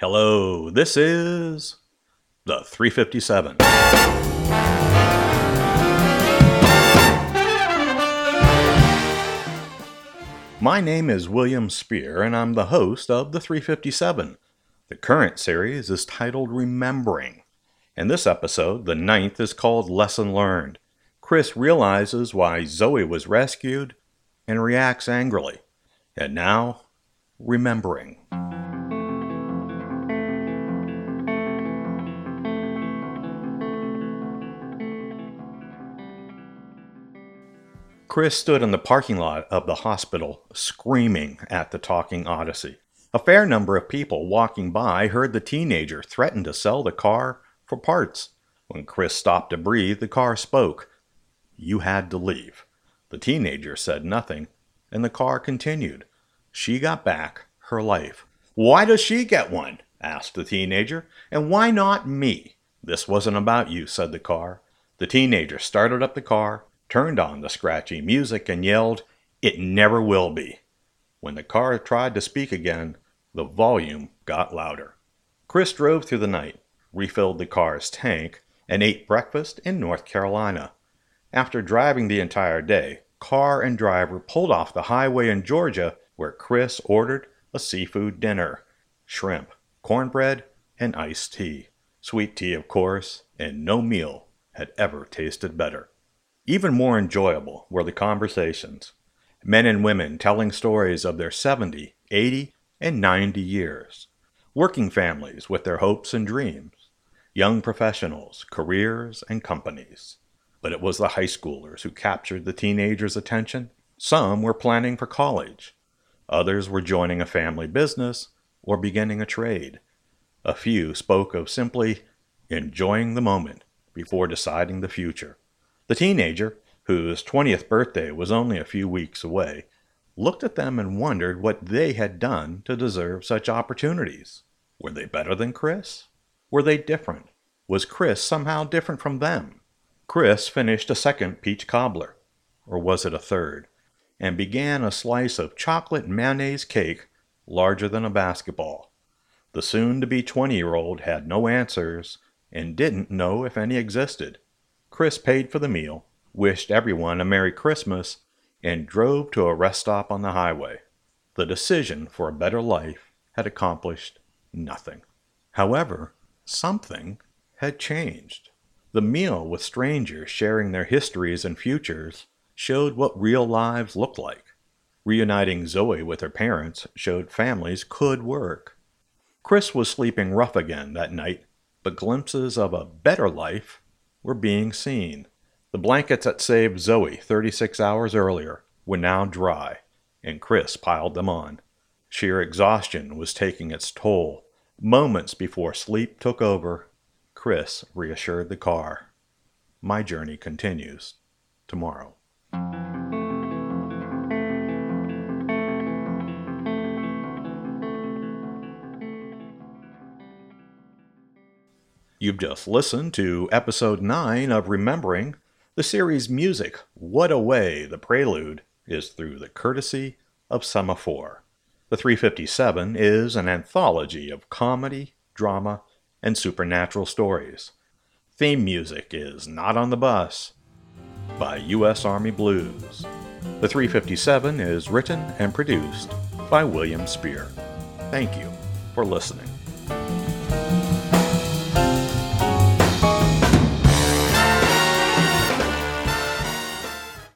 Hello, this is the 357. My name is William Spear, and I'm the host of the 357. The current series is titled Remembering. In this episode, the ninth is called Lesson Learned. Chris realizes why Zoey was rescued and reacts angrily. And now, Remembering. Chris stood in the parking lot of the hospital, screaming at the talking Odyssey. A fair number of people walking by heard the teenager threaten to sell the car for parts. When Chris stopped to breathe, the car spoke. You had to leave. The teenager said nothing, and the car continued. She got back her life. Why does she get one? asked the teenager. And why not me? This wasn't about you, said the car. The teenager started up the car, turned on the scratchy music, and yelled, It never will be. When the car tried to speak again, the volume got louder. Chris drove through the night, refilled the car's tank, and ate breakfast in North Carolina. After driving the entire day, car and driver pulled off the highway in Georgia, where Chris ordered a seafood dinner shrimp, cornbread, and iced tea. Sweet tea, of course, and no meal had ever tasted better. Even more enjoyable were the conversations. Men and women telling stories of their 70, 80, and 90 years. Working families with their hopes and dreams. Young professionals, careers, and companies. But it was the high schoolers who captured the teenagers' attention. Some were planning for college. Others were joining a family business or beginning a trade. A few spoke of simply enjoying the moment before deciding the future. The teenager, whose 20th birthday was only a few weeks away, looked at them and wondered what they had done to deserve such opportunities. Were they better than Chris? Were they different? Was Chris somehow different from them? Chris finished a second peach cobbler, or was it a third, and began a slice of chocolate mayonnaise cake larger than a basketball. The soon to be 20 year old had no answers and didn't know if any existed. Chris paid for the meal, wished everyone a Merry Christmas, and drove to a rest stop on the highway. The decision for a better life had accomplished nothing. However, something had changed. The meal with strangers sharing their histories and futures showed what real lives looked like. Reuniting Zoey with her parents showed families could work. Chris was sleeping rough again that night, but glimpses of a better life were being seen. The blankets that saved Zoey 36 hours earlier were now dry, and Chris piled them on. Sheer exhaustion was taking its toll. Moments before sleep took over, Chris reassured the car. My journey continues tomorrow. You've just listened to episode 9 of Remembering. The series music, What a Way, the prelude, is through the courtesy of Semaphore. The 357 is an anthology of comedy, drama, and supernatural stories. Theme music is Not on the Bus by U.S. Army Blues. The 357 is written and produced by William Spear. Thank you for listening.